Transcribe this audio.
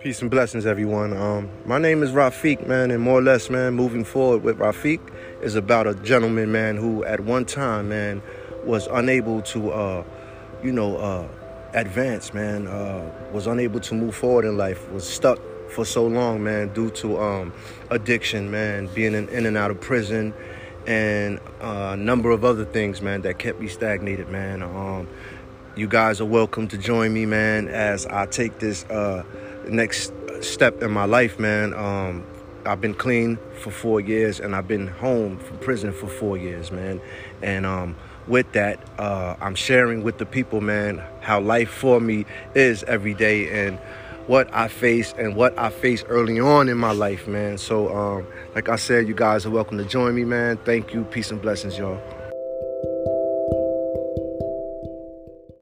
Peace and blessings, everyone. Um, my name is Rafiq, man, and more or less, man, moving forward with Rafiq is about a gentleman, man, who at one time, man, was unable to, uh, you know, uh, advance, man, uh, was unable to move forward in life, was stuck for so long, man, due to um, addiction, man, being in, in, and out of prison, and uh, a number of other things, man, that kept me stagnated, man. Um, you guys are welcome to join me, man, as I take this uh, next step in my life, man. Um, I've been clean for four years, and I've been home from prison for four years, man. And um, with that, uh, I'm sharing with the people, man, how life for me is every day, and what I face and what I faced early on in my life, man. So, um, like I said, you guys are welcome to join me, man. Thank you. Peace and blessings, y'all.